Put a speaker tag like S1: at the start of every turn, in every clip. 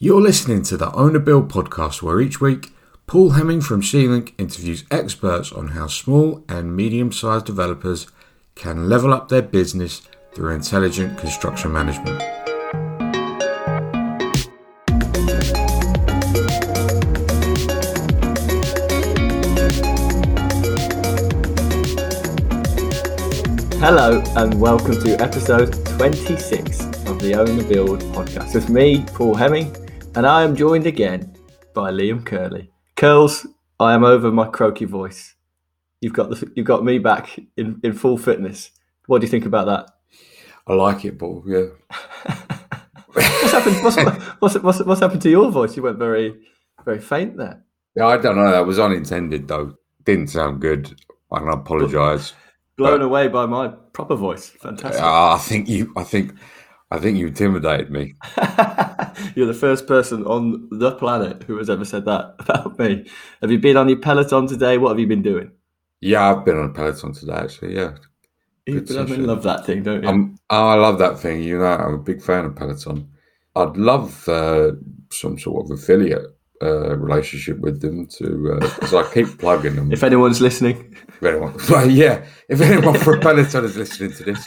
S1: You're listening to the Owner Build podcast, where each week Paul Hemming from Sealink interviews experts on how small and medium sized developers can level up their business through intelligent construction management.
S2: Hello and welcome to episode 26 of the Owner Build podcast with me, Paul Hemming, and I am joined again by Liam Curley. Curls, I am over my croaky voice. You've got the, you've got me back in, in full fitness. What do you think about that?
S1: I like it, Paul. Yeah.
S2: what's happened? What's, what's, what's, what's happened to your voice? You went very very faint there.
S1: Yeah, I don't know. That was unintended, though. Didn't sound good. I can apologise.
S2: Blown but, away by my proper voice. Fantastic.
S1: Uh, I think you. I think. I think you intimidated me.
S2: You're the first person on the planet who has ever said that about me. Have you been on your Peloton today? What have you been doing?
S1: Yeah, I've been on Peloton today. Actually, yeah.
S2: You love that thing, don't you?
S1: I'm, oh, I love that thing. You know, I'm a big fan of Peloton. I'd love uh, some sort of affiliate uh, relationship with them to because uh, I keep plugging them.
S2: if anyone's listening,
S1: if anyone, well, yeah, if anyone from Peloton is listening to this,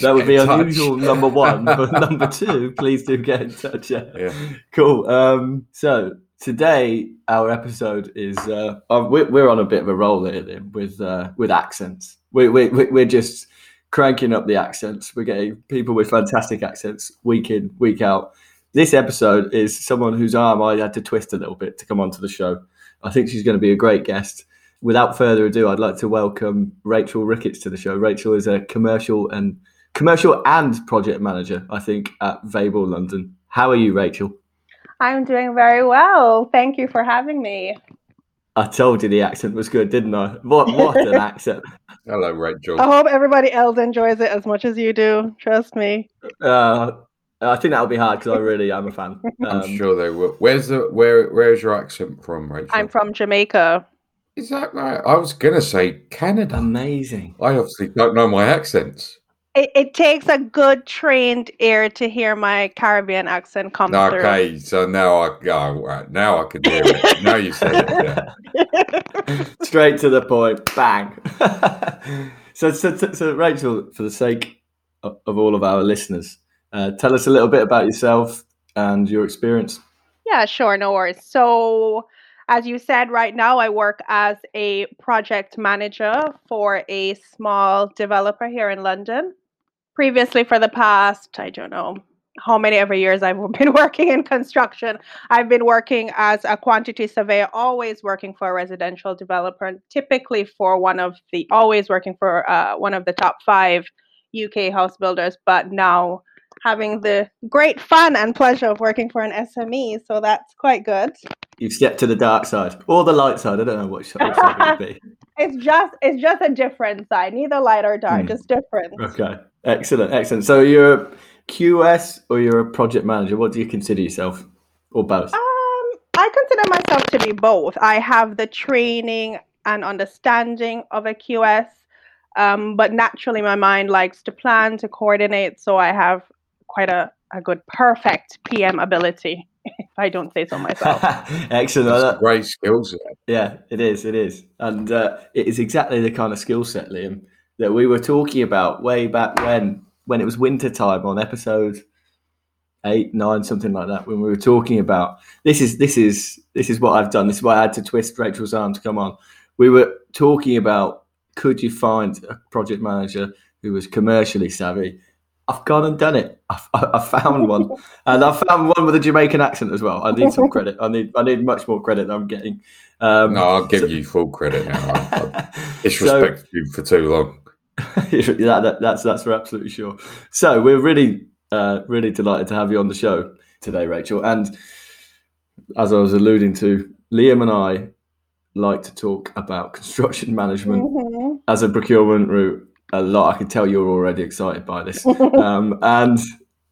S2: that would be unusual. Number one, but number two, please do get in touch. Yeah,
S1: yeah.
S2: cool. Um, so today our episode is uh, we're, we're, on a bit of a roll here with uh, with accents. We, we, we're just cranking up the accents. We're getting people with fantastic accents week in week out this episode is someone whose arm I had to twist a little bit to come onto the show. I think she's going to be a great guest. Without further ado, I'd like to welcome Rachel Ricketts to the show. Rachel is a commercial and commercial and project manager, I think, at Vabel London. How are you, Rachel?
S3: I'm doing very well. Thank you for having me.
S2: I told you the accent was good, didn't I? What what an accent!
S1: Hello, Rachel.
S3: I hope everybody else enjoys it as much as you do. Trust me.
S2: Uh, I think that'll be hard because I really am a fan.
S1: Um, I'm sure they will. Where's the where? Where's your accent from, Rachel?
S3: I'm from Jamaica.
S1: Is that right? I was gonna say Canada.
S2: Amazing.
S1: I obviously don't know my accents.
S3: It, it takes a good trained ear to hear my Caribbean accent come
S1: okay, through. Okay, so now I go. Oh, now I can hear it. now you said it.
S2: Yeah. Straight to the point. Bang. so, so, so, Rachel, for the sake of, of all of our listeners uh, tell us a little bit about yourself and your experience.
S3: Yeah, sure, no worries. So, as you said, right now I work as a project manager for a small developer here in London. Previously, for the past, I don't know how many ever years I've been working in construction, I've been working as a quantity surveyor, always working for a residential developer, typically for one of the, always working for uh, one of the top five UK house builders, but now having the great fun and pleasure of working for an SME. So that's quite good.
S2: You've stepped to the dark side or the light side. I don't know which, which side it would be.
S3: It's just it's just a different side, neither light or dark, mm. just different.
S2: Okay, excellent, excellent. So you're a QS or you're a project manager. What do you consider yourself, or both?
S3: Um, I consider myself to be both. I have the training and understanding of a QS, um, but naturally my mind likes to plan, to coordinate. So I have quite a, a good perfect PM ability, if I don't say so myself.
S2: Excellent.
S1: That's great skill set.
S2: Yeah, it is. It is. And uh, it is exactly the kind of skill set, Liam, that we were talking about way back when, when it was winter time on episode eight, nine, something like that, when we were talking about this is this is this is what I've done. This is why I had to twist Rachel's arm to come on. We were talking about could you find a project manager who was commercially savvy I've gone and done it. I've, I've found one, and I've found one with a Jamaican accent as well. I need some credit. I need I need much more credit than I'm getting.
S1: Um, no, I'll give so, you full credit now. I've disrespected so, you for too long.
S2: that, that, that's that's for absolutely sure. So we're really uh, really delighted to have you on the show today, Rachel. And as I was alluding to, Liam and I like to talk about construction management mm-hmm. as a procurement route a lot. I can tell you're already excited by this. um, and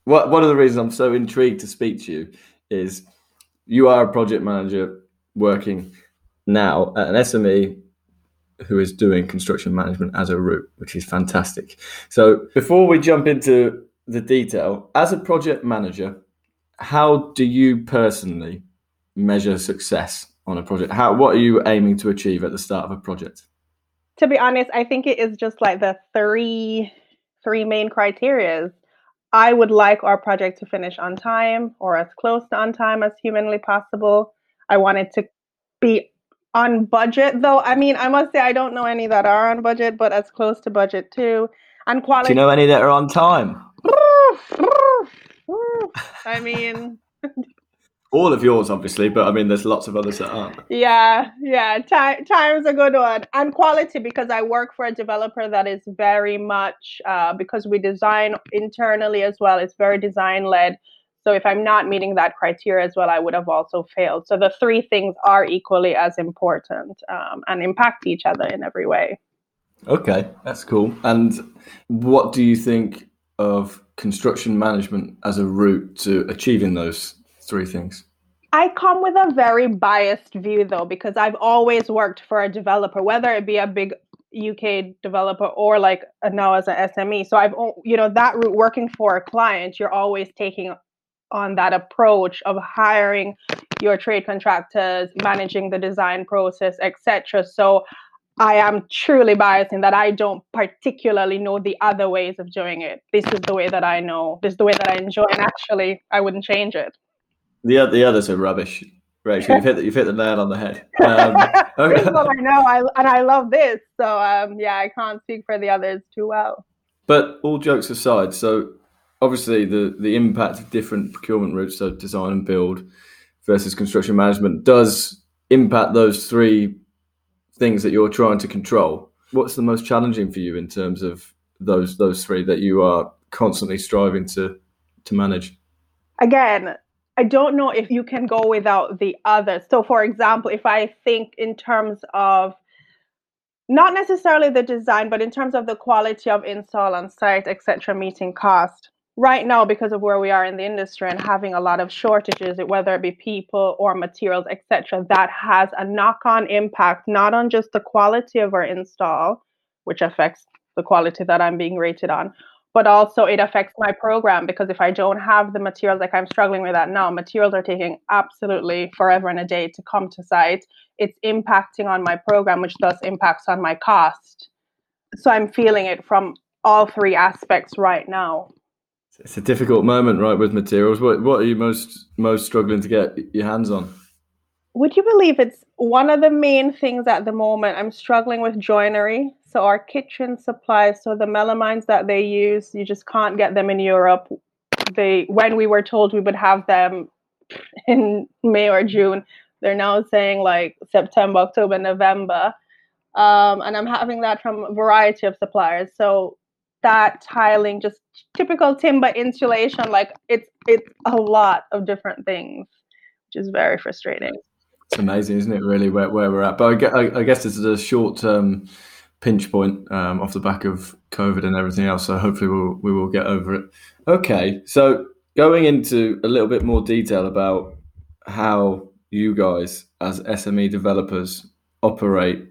S2: what, one of the reasons I'm so intrigued to speak to you is you are a project manager working now at an SME who is doing construction management as a route, which is fantastic. So before we jump into the detail, as a project manager, how do you personally measure success on a project? How what are you aiming to achieve at the start of a project?
S3: To be honest, I think it is just like the three three main criterias. I would like our project to finish on time or as close to on time as humanly possible. I want it to be on budget though. I mean, I must say I don't know any that are on budget, but as close to budget too. And quality
S2: Do you know any that are on time?
S3: I mean,
S2: all of yours, obviously, but I mean, there's lots of others that aren't.
S3: Yeah, yeah. Time time's a good one, and quality because I work for a developer that is very much uh, because we design internally as well. It's very design led. So if I'm not meeting that criteria as well, I would have also failed. So the three things are equally as important um, and impact each other in every way.
S2: Okay, that's cool. And what do you think of construction management as a route to achieving those three things?
S3: I come with a very biased view though, because I've always worked for a developer, whether it be a big UK developer or like now as an SME. So I've, you know, that route working for a client, you're always taking on that approach of hiring your trade contractors, managing the design process, etc. So I am truly biased in that I don't particularly know the other ways of doing it. This is the way that I know. This is the way that I enjoy, and actually, I wouldn't change it.
S2: The the others are rubbish. Rachel, you've hit the, you've hit the nail on the head. Um,
S3: okay. I know, I, and I love this. So um, yeah, I can't speak for the others too well.
S2: But all jokes aside, so obviously the the impact of different procurement routes, so design and build versus construction management, does impact those three things that you're trying to control. What's the most challenging for you in terms of those those three that you are constantly striving to to manage?
S3: Again, I don't know if you can go without the others. So, for example, if I think in terms of not necessarily the design, but in terms of the quality of install on site, etc., meeting cost. Right now, because of where we are in the industry and having a lot of shortages, whether it be people or materials, etc., that has a knock-on impact not on just the quality of our install, which affects the quality that I'm being rated on, but also it affects my program because if I don't have the materials, like I'm struggling with that now, materials are taking absolutely forever and a day to come to site. It's impacting on my program, which thus impacts on my cost. So I'm feeling it from all three aspects right now.
S2: It's a difficult moment, right, with materials. What what are you most most struggling to get your hands on?
S3: Would you believe it's one of the main things at the moment? I'm struggling with joinery. So our kitchen supplies, so the melamines that they use, you just can't get them in Europe. They when we were told we would have them in May or June, they're now saying like September, October, November. Um, and I'm having that from a variety of suppliers. So that tiling, just typical timber insulation, like it's it's a lot of different things, which is very frustrating.
S2: It's amazing, isn't it? Really, where, where we're at. But I, I guess this is a short term pinch point um, off the back of COVID and everything else. So hopefully we'll, we will get over it. Okay, so going into a little bit more detail about how you guys as SME developers operate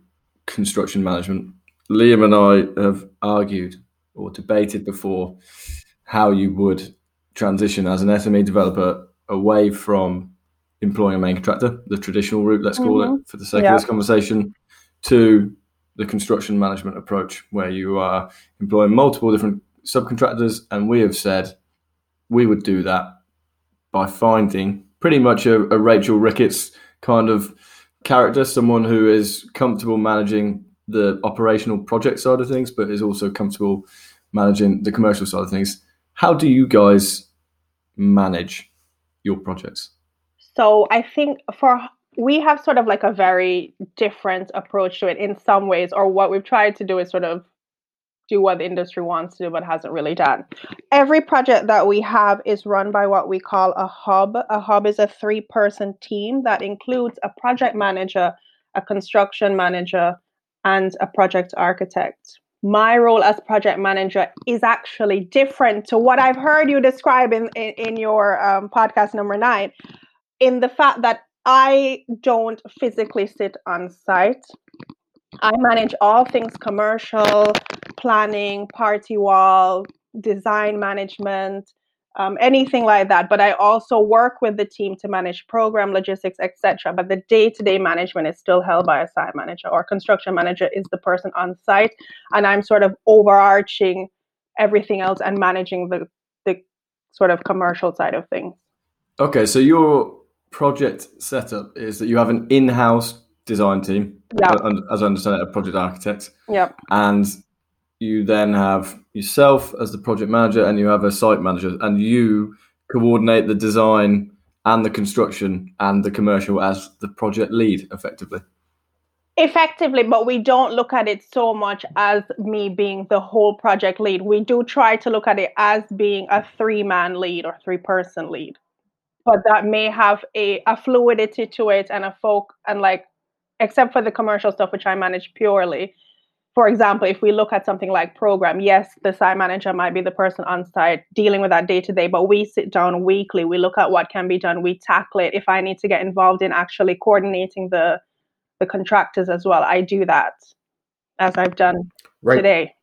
S2: construction management. Liam and I have argued or debated before how you would transition as an SME developer away from employing a main contractor, the traditional route, let's call mm-hmm. it for the sake yeah. of this conversation, to the construction management approach, where you are employing multiple different subcontractors. And we have said we would do that by finding pretty much a, a Rachel Ricketts kind of character, someone who is comfortable managing the operational project side of things, but is also comfortable managing the commercial side of things. How do you guys manage your projects?
S3: So I think for we have sort of like a very different approach to it in some ways, or what we've tried to do is sort of do what the industry wants to do but hasn't really done. Every project that we have is run by what we call a hub. A hub is a three person team that includes a project manager, a construction manager, and a project architect. My role as project manager is actually different to what I've heard you describe in, in, in your um, podcast number nine, in the fact that I don't physically sit on site. I manage all things commercial, planning, party wall, design management, um, anything like that. But I also work with the team to manage program logistics, etc. But the day-to-day management is still held by a site manager or construction manager is the person on site, and I'm sort of overarching everything else and managing the the sort of commercial side of things.
S2: Okay, so your project setup is that you have an in-house design team,
S3: Yeah.
S2: Uh, as I understand it, a project architect,
S3: Yep.
S2: and you then have yourself as the project manager, and you have a site manager, and you coordinate the design and the construction and the commercial as the project lead, effectively.
S3: Effectively, but we don't look at it so much as me being the whole project lead. We do try to look at it as being a three man lead or three person lead. But that may have a, a fluidity to it and a folk and like except for the commercial stuff which I manage purely. For example, if we look at something like program, yes, the site manager might be the person on site dealing with that day to day, but we sit down weekly, we look at what can be done, we tackle it. If I need to get involved in actually coordinating the the contractors as well. I do that as I've done
S1: Ra-
S3: today.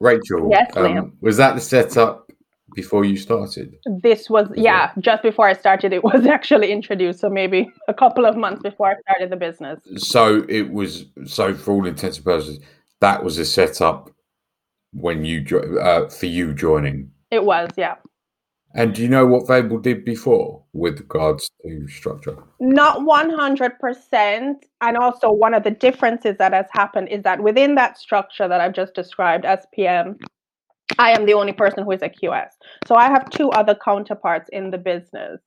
S1: Rachel,
S3: Yes,
S1: um, was that the setup before you started?
S3: This was yeah, just before I started it was actually introduced, so maybe a couple of months before I started the business.
S1: So it was. So for all intents and purposes, that was a setup when you uh, for you joining.
S3: It was, yeah.
S1: And do you know what Vabel did before with regards to structure?
S3: Not 100%. And also, one of the differences that has happened is that within that structure that I've just described as PM, I am the only person who is a QS. So I have two other counterparts in the business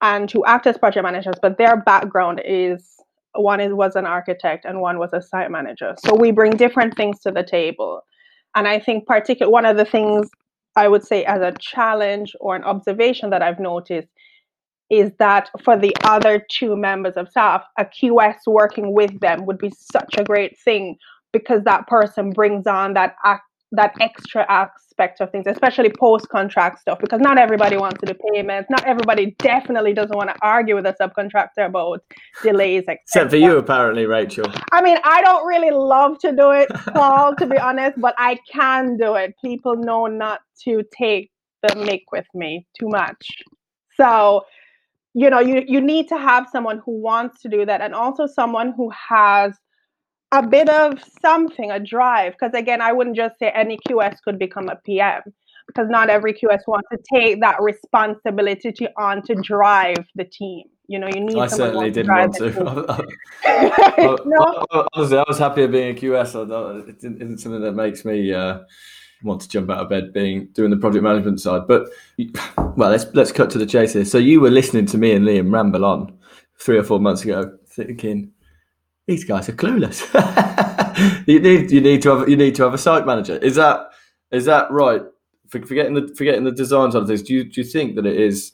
S3: and who act as project managers, but their background is one is was an architect and one was a site manager. So we bring different things to the table. And I think particular one of the things I would say as a challenge or an observation that I've noticed is that for the other two members of staff, a QS working with them would be such a great thing because that person brings on that ac- that extra aspect of things, especially post contract stuff. Because not everybody wants to do payments. Not everybody definitely doesn't want to argue with a subcontractor about delays.
S2: Except for you, apparently, Rachel.
S3: I mean, I don't really love to do it, Paul, to be honest, but I can do it. People know not to take the mic with me too much. So, you know, you, you need to have someone who wants to do that and also someone who has a bit of something, a drive. Because again, I wouldn't just say any QS could become a PM because not every QS wants to take that responsibility to, on to drive the team. You know, you need
S2: I certainly didn't want to.
S3: team. No,
S2: honestly, I was happier being a QS. I It isn't something that makes me uh, want to jump out of bed being doing the project management side. But well, let's let's cut to the chase here. So you were listening to me and Liam ramble on three or four months ago, thinking these guys are clueless. you need you need to have you need to have a site manager. Is that is that right? For- Forgetting the forgetting the design side of things, do you do you think that it is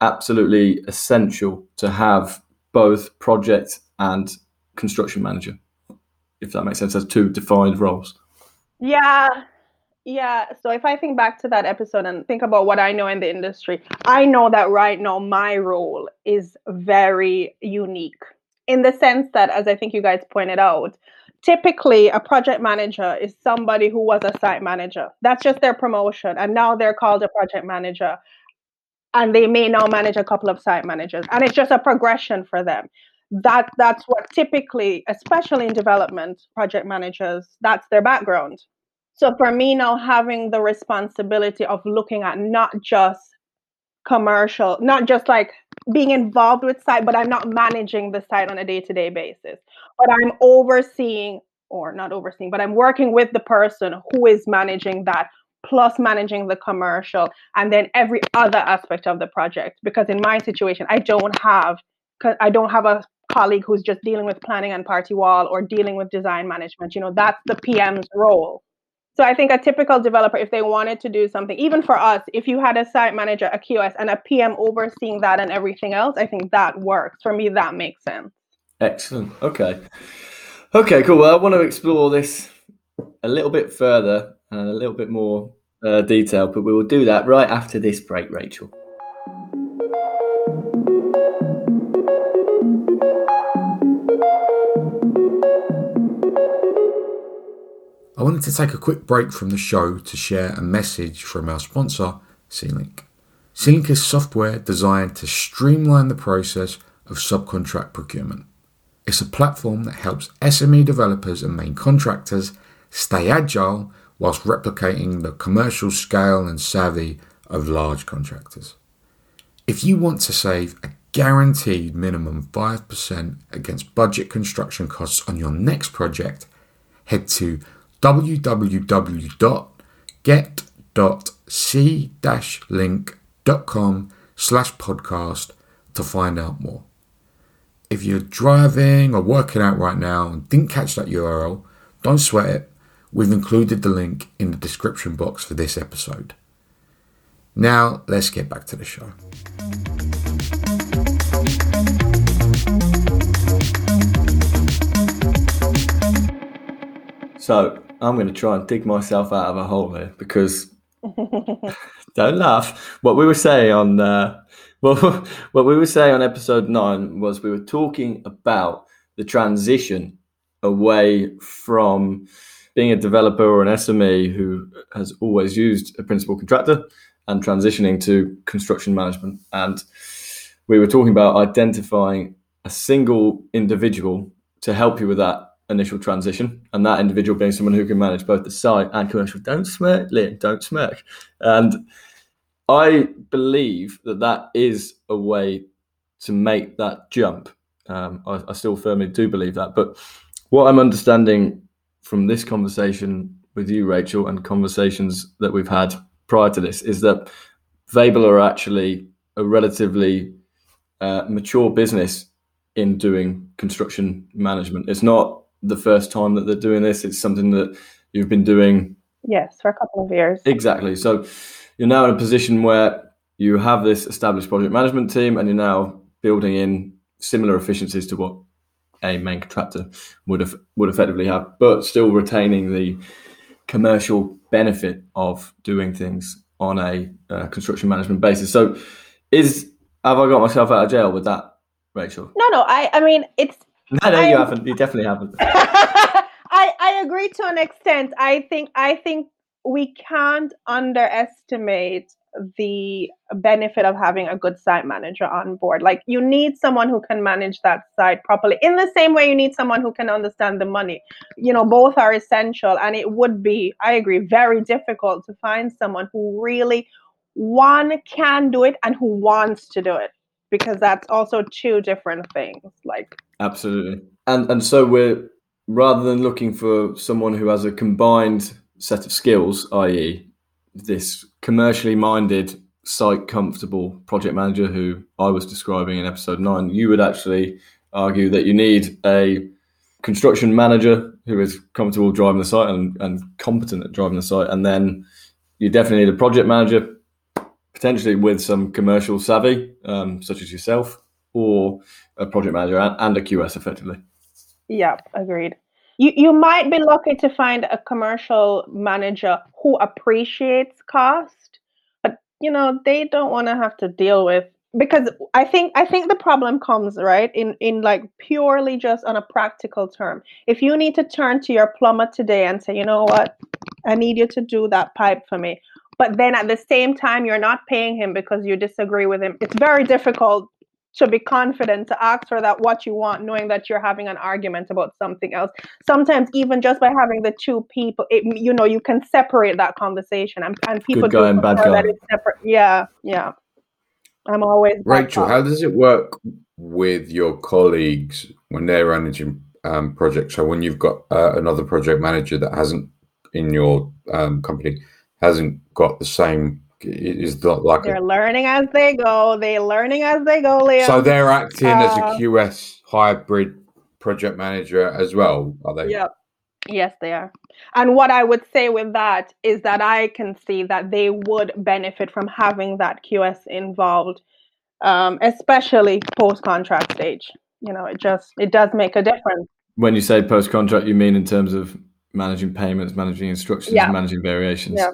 S2: absolutely essential to have both project and construction manager, if that makes sense, as two defined roles.
S3: Yeah. Yeah. So if I think back to that episode and think about what I know in the industry, I know that right now my role is very unique in the sense that, as I think you guys pointed out, typically a project manager is somebody who was a site manager. That's just their promotion. And now they're called a project manager. And they may now manage a couple of site managers. And it's just a progression for them that that's what typically especially in development project managers that's their background so for me now having the responsibility of looking at not just commercial not just like being involved with site but i'm not managing the site on a day-to-day basis but i'm overseeing or not overseeing but i'm working with the person who is managing that plus managing the commercial and then every other aspect of the project because in my situation i don't have, I don't have a colleague who's just dealing with planning and party wall or dealing with design management. You know, that's the PM's role. So I think a typical developer, if they wanted to do something, even for us, if you had a site manager, a QS, and a PM overseeing that and everything else, I think that works. For me, that makes sense.
S2: Excellent. Okay. Okay, cool. Well, I want to explore this a little bit further and a little bit more uh, detail, but we will do that right after this break, Rachel.
S1: I wanted to take a quick break from the show to share a message from our sponsor, C-Link. Sealink is software designed to streamline the process of subcontract procurement. It's a platform that helps SME developers and main contractors stay agile whilst replicating the commercial scale and savvy of large contractors. If you want to save a guaranteed minimum 5% against budget construction costs on your next project, head to www.get.c-link.com slash podcast to find out more. If you're driving or working out right now and didn't catch that URL, don't sweat it. We've included the link in the description box for this episode. Now, let's get back to the show.
S2: So I'm going to try and dig myself out of a hole here because don't laugh. What we were saying on uh, well, what we were saying on episode nine was we were talking about the transition away from being a developer or an SME who has always used a principal contractor and transitioning to construction management. And we were talking about identifying a single individual to help you with that initial transition, and that individual being someone who can manage both the site and commercial. Don't smirk, Liam. Don't smirk. And I believe that that is a way to make that jump. Um, I, I still firmly do believe that. But what I'm understanding from this conversation with you, Rachel, and conversations that we've had prior to this is that Vabel are actually a relatively uh, mature business in doing construction management. It's not the first time that they're doing this. It's something that you've been doing.
S3: Yes, for a couple of years.
S2: Exactly. So you're now in a position where you have this established project management team and you're now building in similar efficiencies to what a main contractor would have would effectively have, but still retaining the commercial benefit of doing things on a uh, construction management basis. So, is have I got myself out of jail with that, Rachel?
S3: No, no. I, I mean, it's
S2: no, no, I, you haven't. You definitely haven't.
S3: I, I agree to an extent. I think I think we can't underestimate the benefit of having a good site manager on board. Like you need someone who can manage that site properly. In the same way you need someone who can understand the money. You know, both are essential and it would be, I agree, very difficult to find someone who really one can do it and who wants to do it because that's also two different things. Like
S2: absolutely, and and so we're rather than looking for someone who has a combined set of skills, i.e., this commercially minded, site comfortable project manager who I was describing in episode nine, you would actually argue that you need a construction manager who is comfortable driving the site and, and competent at driving the site, and then you definitely need a project manager potentially with some commercial savvy, um, such as yourself, or a project manager and, and a QS effectively.
S3: Yeah, agreed. You you might be lucky to find a commercial manager who appreciates cost, but you know they don't want to have to deal with because I think I think the problem comes right in in like purely just on a practical term. If you need to turn to your plumber today and say, you know what, I need you to do that pipe for me, but then at the same time you're not paying him because you disagree with him. It's very difficult to be confident to ask for that what you want knowing that you're having an argument about something else. Sometimes even just by having the two people it, you know you can separate that conversation and, and people
S2: Good guy and bad guy.
S3: that it's separate. Yeah yeah. I'm always
S1: rachel how does it work with your colleagues when they're managing um, projects? So when you've got uh, another project manager that hasn't in your um, company hasn't got the same is not like
S3: they're a, learning as they go. They're learning as they go, Liam.
S1: So they're acting uh, as a uh, QS hybrid project manager as well, are they?
S3: Yep. Yes, they are. And what I would say with that is that I can see that they would benefit from having that QS involved, um, especially post contract stage. You know, it just it does make a difference.
S2: When you say post contract, you mean in terms of managing payments, managing instructions, yeah. managing variations.
S3: Yeah.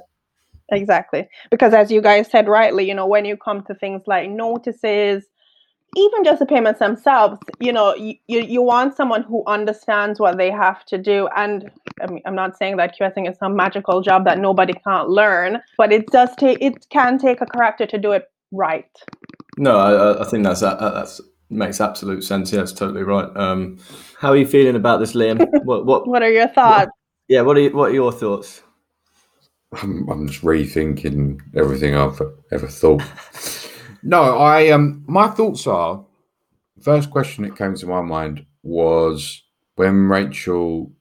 S3: Exactly. Because as you guys said rightly, you know, when you come to things like notices, even just the payments themselves, you know, you, you, want someone who understands what they have to do. And I mean, I'm not saying that QSing is some magical job that nobody can't learn, but it does take, it can take a character to do it right.
S2: No, I, I think that's that, that's makes absolute sense. Yeah, it's totally right. Um, how are you feeling about this, Liam? What what
S3: What are your thoughts?
S2: yeah? What are you, what are your thoughts?
S1: I'm, I'm just rethinking everything I've ever thought. no, I um, my thoughts are. First question that came to my mind was when Rachel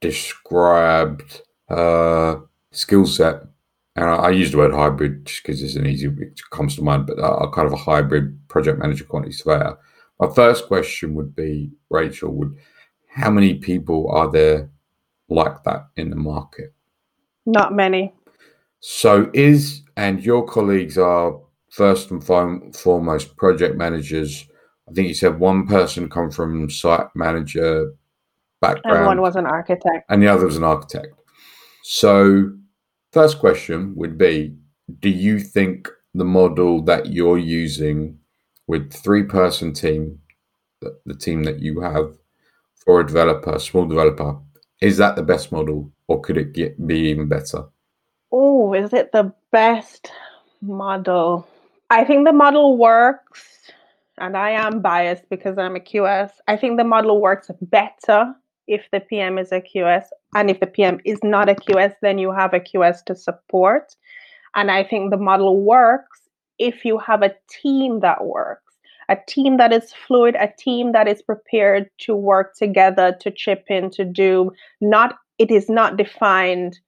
S1: described her skill set, and I, I use the word hybrid just because it's an easy it comes to mind, but a, kind of a hybrid project manager quantity surveyor. My first question would be, Rachel, would how many people are there like that in the market?
S3: Not many.
S1: So is and your colleagues are first and foremost project managers. I think you said one person come from site manager background,
S3: and one was an architect,
S1: and the other was an architect. So, first question would be: Do you think the model that you're using with three-person team, the, the team that you have for a developer, small developer, is that the best model, or could it get be even better?
S3: Oh, is it the best model? I think the model works, and I am biased because I'm a QS. I think the model works better if the PM is a QS, and if the PM is not a QS, then you have a QS to support. And I think the model works if you have a team that works, a team that is fluid, a team that is prepared to work together, to chip in, to do not, it is not defined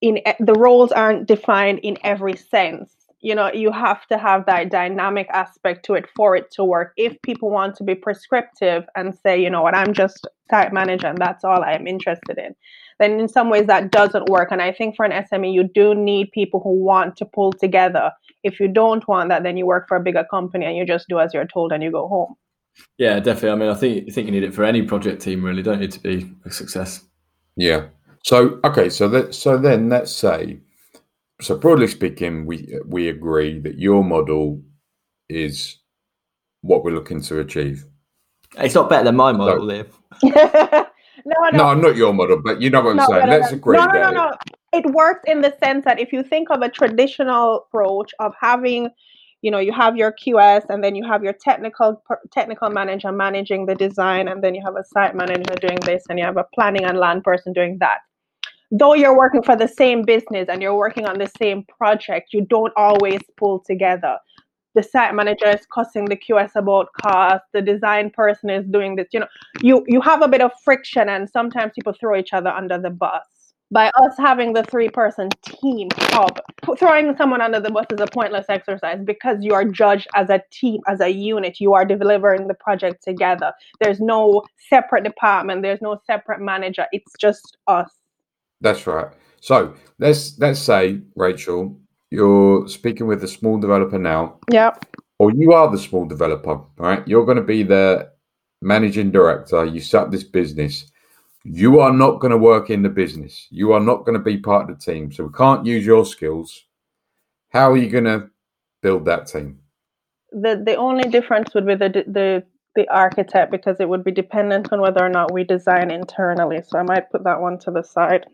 S3: in the roles aren't defined in every sense. You know you have to have that dynamic aspect to it for it to work. If people want to be prescriptive and say you know what? I'm just site manager and that's all i'm interested in then in some ways that doesn't work. And i think for an sme you do need people who want to pull together. If you don't want that then you work for a bigger company and you just do as you're told and you go home.
S2: Yeah definitely. I mean i think think you need it for any project team really. Don't need to be a success
S1: yeah so okay so that so then let's say so broadly speaking, we we agree that your model is what we're looking to achieve.
S2: It's not better than my model, Liam.
S3: no, no,
S1: no, not your model, but you know what I'm
S3: no,
S1: saying.
S3: No,
S1: Let's agree.
S3: No, no, no, no. It works in the sense that if you think of a traditional approach of having, you know, you have your QS and then you have your technical technical manager managing the design, and then you have a site manager doing this, and you have a planning and land person doing that though you're working for the same business and you're working on the same project, you don't always pull together. The site manager is cussing the QS about cost. The design person is doing this. You know, you you have a bit of friction, and sometimes people throw each other under the bus. By us having the three-person team hub, throwing someone under the bus is a pointless exercise because you are judged as a team, as a unit. You are delivering the project together. There's no separate department. There's no separate manager. It's just us
S1: that's right. So let's let's say, Rachel, you're speaking with a small developer now.
S3: Yep.
S1: Or you are the small developer, right? You're going to be the managing director. You set up this business. You are not going to work in the business. You are not going to be part of the team. So we can't use your skills. How are you going to build that team?
S3: The the only difference would be the the the architect because it would be dependent on whether or not we design internally. So I might put that one to the side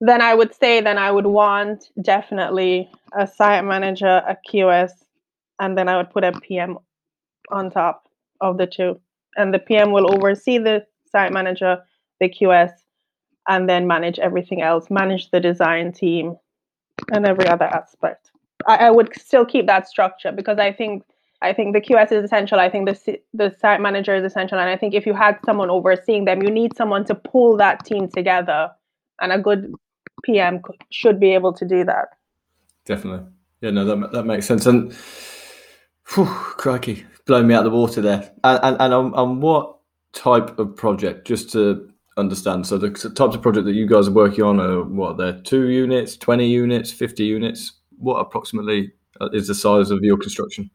S3: then I would say then I would want definitely a site manager, a QS, and then I would put a PM on top of the two. And the PM will oversee the site manager, the QS, and then manage everything else, manage the design team and every other aspect. I, I would still keep that structure because I think I think the QS is essential. I think the the site manager is essential, and I think if you had someone overseeing them, you need someone to pull that team together. And a good PM should be able to do that.
S2: Definitely. Yeah, no, that, that makes sense. And whew, crikey, blowing me out of the water there. And, and, and on, on what type of project, just to understand? So the types of project that you guys are working on are what? They're two units, 20 units, 50 units? What approximately uh, is the size of your construction?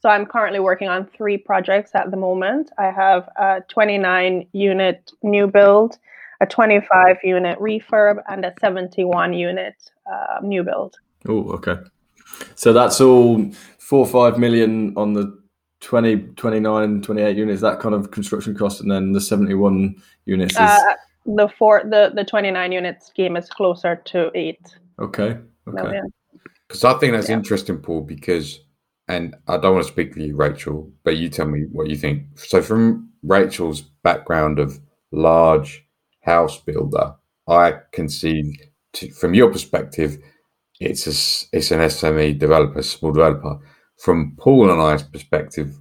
S3: So I'm currently working on three projects at the moment. I have a 29 unit new build a 25 unit refurb and a 71 unit uh, new build.
S2: Oh, okay. So that's all four or five million on the 20, 29, 28 units, that kind of construction cost, and then the 71 units is. Uh,
S3: the four, the, the 29 unit scheme is closer to eight.
S2: Okay. Okay.
S1: Because I think that's yeah. interesting, Paul, because and I don't want to speak for you, Rachel, but you tell me what you think. So, from Rachel's background of large house builder, I can see to, from your perspective, it's a, it's an SME developer, small developer. From Paul and I's perspective,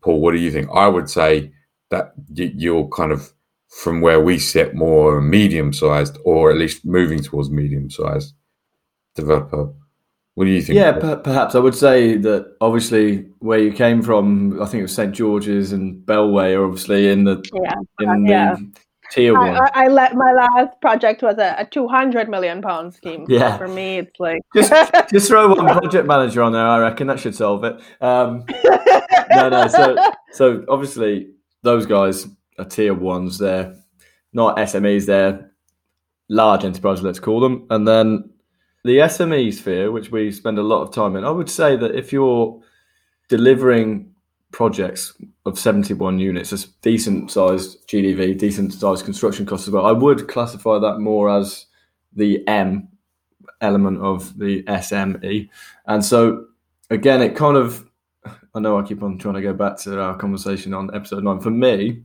S1: Paul, what do you think? I would say that you're kind of from where we sit more medium sized, or at least moving towards medium sized developer. What do you think?
S2: Yeah, per- perhaps I would say that obviously where you came from, I think it was St George's and Bellway, are obviously in the yeah, in yeah. the tier one.
S3: I, I, let my last project was a, a two hundred million pound scheme. Yeah, so for me it's like
S2: just just throw one project manager on there. I reckon that should solve it. Um, no, no. So so obviously those guys are tier ones. They're not SMEs. They're large enterprises, let's call them, and then the SME sphere, which we spend a lot of time in, I would say that if you're delivering projects of 71 units, a decent sized GDV, decent sized construction costs as well, I would classify that more as the M element of the SME. And so, again, it kind of, I know I keep on trying to go back to our conversation on episode nine. For me,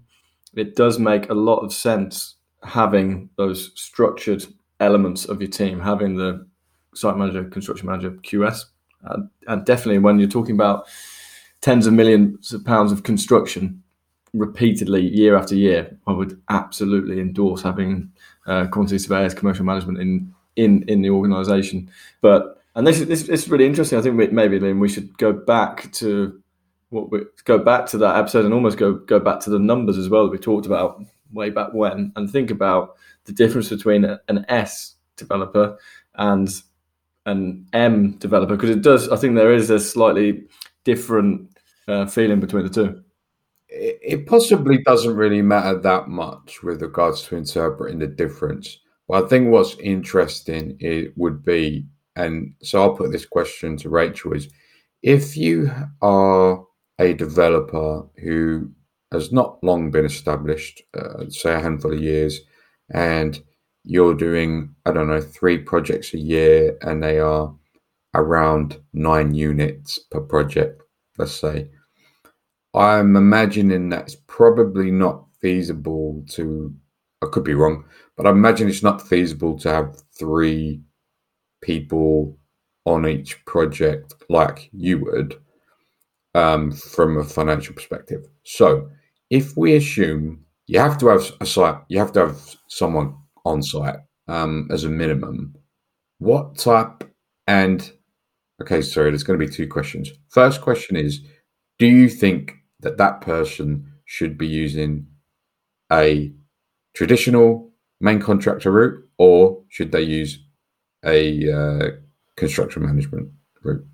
S2: it does make a lot of sense having those structured elements of your team, having the site manager, construction manager, QS. And definitely when you're talking about tens of millions of pounds of construction repeatedly year after year, I would absolutely endorse having uh, quantity surveyors, commercial management in in in the organisation. But and this is this, this, is really interesting. I think we, maybe Liam, we should go back to what we go back to that episode and almost go go back to the numbers as well that we talked about way back when, and think about the difference between an S developer and an M developer because it does. I think there is a slightly different uh, feeling between the two.
S1: It possibly doesn't really matter that much with regards to interpreting the difference. But I think what's interesting it would be, and so I'll put this question to Rachel: is if you are a developer who has not long been established, uh, say a handful of years, and you're doing, I don't know, three projects a year and they are around nine units per project, let's say. I'm imagining that's probably not feasible to, I could be wrong, but I imagine it's not feasible to have three people on each project like you would um, from a financial perspective. So if we assume you have to have a site, you have to have someone on site um, as a minimum. What type and okay, sorry, there's going to be two questions. First question is Do you think that that person should be using a traditional main contractor route or should they use a uh, construction management route?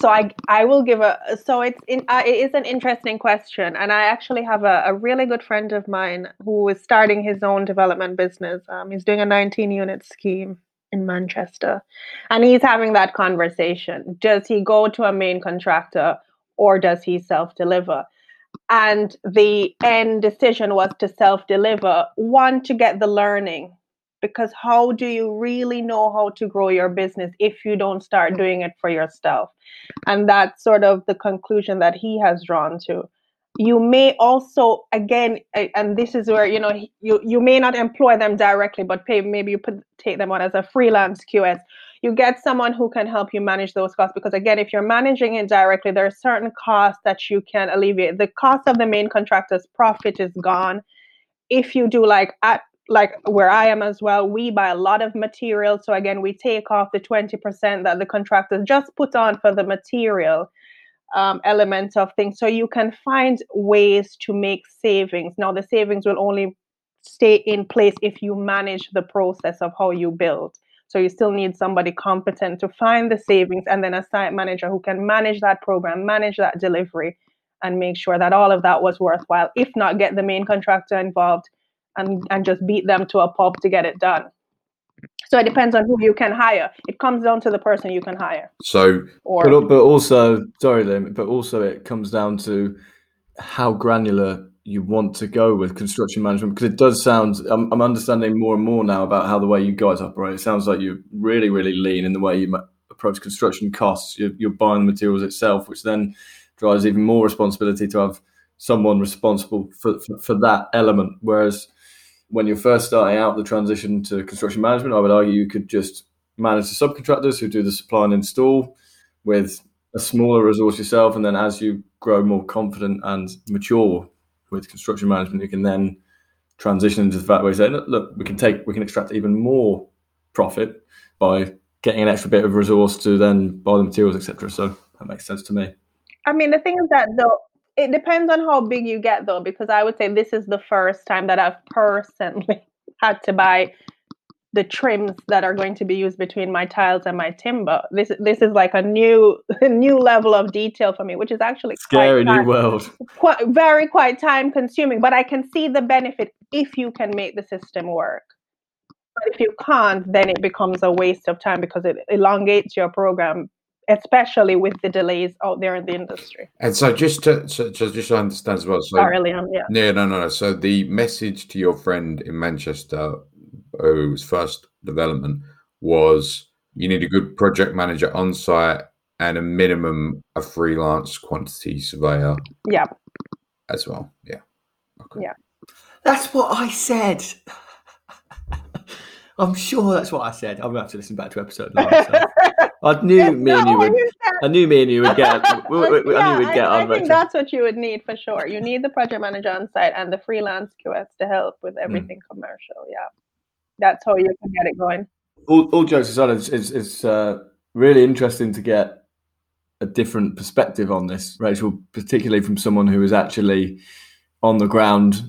S3: so I I will give a so it's in uh, it is an interesting question, and I actually have a, a really good friend of mine who is starting his own development business. Um, he's doing a 19 unit scheme in Manchester, and he's having that conversation. Does he go to a main contractor or does he self deliver? And the end decision was to self deliver. One to get the learning because how do you really know how to grow your business if you don't start doing it for yourself and that's sort of the conclusion that he has drawn to you may also again and this is where you know you you may not employ them directly but pay maybe you put take them on as a freelance qs you get someone who can help you manage those costs because again if you're managing it directly there are certain costs that you can alleviate. The cost of the main contractor's profit is gone. If you do like at like where I am as well, we buy a lot of material. So again, we take off the 20% that the contractors just put on for the material um, of things. So you can find ways to make savings. Now, the savings will only stay in place if you manage the process of how you build. So you still need somebody competent to find the savings and then a site manager who can manage that program, manage that delivery, and make sure that all of that was worthwhile. If not, get the main contractor involved and, and just beat them to a pulp to get it done. So it depends on who you can hire. It comes down to the person you can hire.
S1: So,
S2: or, but, but also, sorry, Liam, but also it comes down to how granular you want to go with construction management because it does sound. I'm, I'm understanding more and more now about how the way you guys operate. It sounds like you're really, really lean in the way you approach construction costs. You're, you're buying the materials itself, which then drives even more responsibility to have someone responsible for, for, for that element. Whereas when you're first starting out the transition to construction management, I would argue you could just manage the subcontractors who do the supply and install with a smaller resource yourself. And then as you grow more confident and mature with construction management, you can then transition into the fact where you say, look, look, we can take, we can extract even more profit by getting an extra bit of resource to then buy the materials, etc. So that makes sense to me.
S3: I mean, the thing is that though, it depends on how big you get though, because I would say this is the first time that I've personally had to buy the trims that are going to be used between my tiles and my timber. This this is like a new new level of detail for me, which is actually
S2: scary new world.
S3: Quite, very quite time consuming, but I can see the benefit if you can make the system work. But if you can't, then it becomes a waste of time because it elongates your program, especially with the delays out there in the industry.
S1: And so, just to so, just to understand as well, so
S3: Sorry, Liam. Yeah.
S1: yeah, no, no, no. So the message to your friend in Manchester whose first development was you need a good project manager on site and a minimum a freelance quantity surveyor.
S3: Yeah.
S1: As well. Yeah.
S3: Okay. Yeah.
S2: That's what I said. I'm sure that's what I said. I'm gonna have to listen back to episode nine. So. I knew me and you would. I knew me and you would get. We, we, we,
S3: yeah,
S2: I knew we'd get
S3: I,
S2: on.
S3: I think that's what you would need for sure. You need the project manager on site and the freelance QS to help with everything mm. commercial. Yeah that's how you can get it going.
S2: All, all jokes aside, it's, it's, it's uh, really interesting to get a different perspective on this, Rachel, particularly from someone who is actually on the ground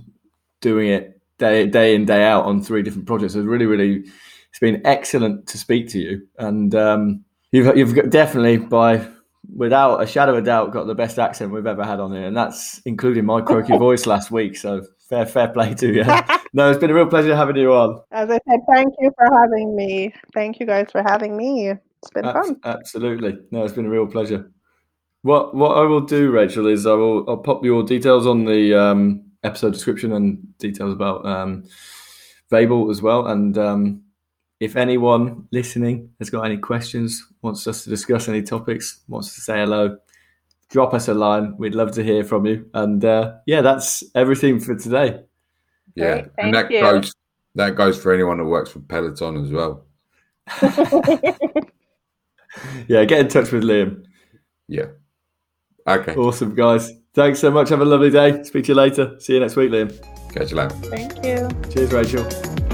S2: doing it day day in day out on three different projects. It's really, really, it's been excellent to speak to you, and um, you've you've definitely by without a shadow of doubt got the best accent we've ever had on here, and that's including my croaky voice last week. So fair fair play to you. no, it's been a real pleasure having you on.
S3: As I said, thank you for having me. Thank you guys for having me. It's been fun.
S2: Absolutely. No, it's been a real pleasure. What what I will do, Rachel, is I will I'll pop your details on the um, episode description and details about um, Vabel as well. And um, if anyone listening has got any questions, wants us to discuss any topics, wants to say hello, drop us a line. We'd love to hear from you. And uh, yeah, that's everything for today.
S1: Yeah, and that you. goes that goes for anyone that works for Peloton as well.
S2: yeah, get in touch with Liam.
S1: Yeah. Okay.
S2: Awesome, guys. Thanks so much. Have a lovely day. Speak to you later. See you next week, Liam.
S1: Catch you later.
S3: Thank you.
S2: Cheers, Rachel.